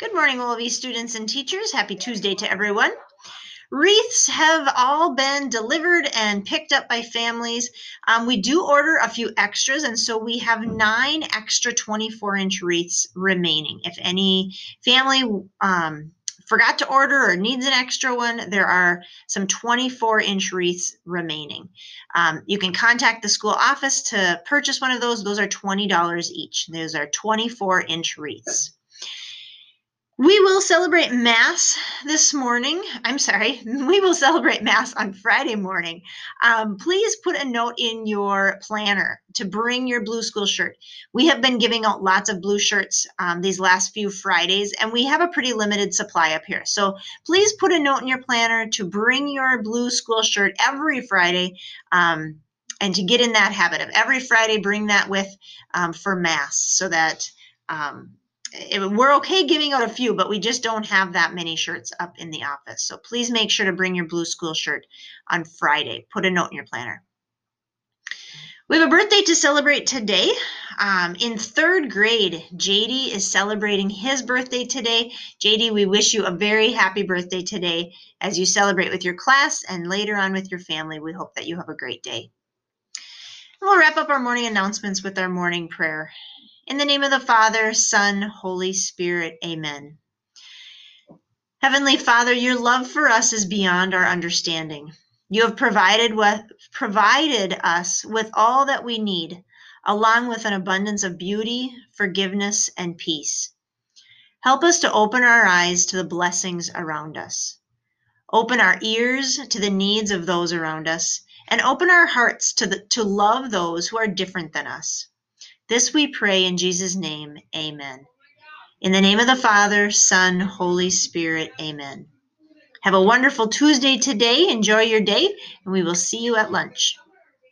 Good morning, Willoughby students and teachers. Happy Tuesday to everyone. Wreaths have all been delivered and picked up by families. Um, we do order a few extras, and so we have nine extra 24 inch wreaths remaining. If any family um, forgot to order or needs an extra one, there are some 24 inch wreaths remaining. Um, you can contact the school office to purchase one of those. Those are $20 each. Those are 24 inch wreaths. We will celebrate Mass this morning. I'm sorry, we will celebrate Mass on Friday morning. Um, please put a note in your planner to bring your blue school shirt. We have been giving out lots of blue shirts um, these last few Fridays, and we have a pretty limited supply up here. So please put a note in your planner to bring your blue school shirt every Friday. Um, and to get in that habit of every Friday, bring that with um, for Mass so that um, it, we're okay giving out a few, but we just don't have that many shirts up in the office. So please make sure to bring your blue school shirt on Friday. Put a note in your planner. We have a birthday to celebrate today. Um, in third grade, JD is celebrating his birthday today. JD, we wish you a very happy birthday today as you celebrate with your class and later on with your family. We hope that you have a great day. We'll wrap up our morning announcements with our morning prayer. In the name of the Father, Son, Holy Spirit, amen. Heavenly Father, your love for us is beyond our understanding. You have provided with, provided us with all that we need, along with an abundance of beauty, forgiveness, and peace. Help us to open our eyes to the blessings around us. Open our ears to the needs of those around us, and open our hearts to, the, to love those who are different than us. This we pray in Jesus' name. Amen. In the name of the Father, Son, Holy Spirit. Amen. Have a wonderful Tuesday today. Enjoy your day, and we will see you at lunch.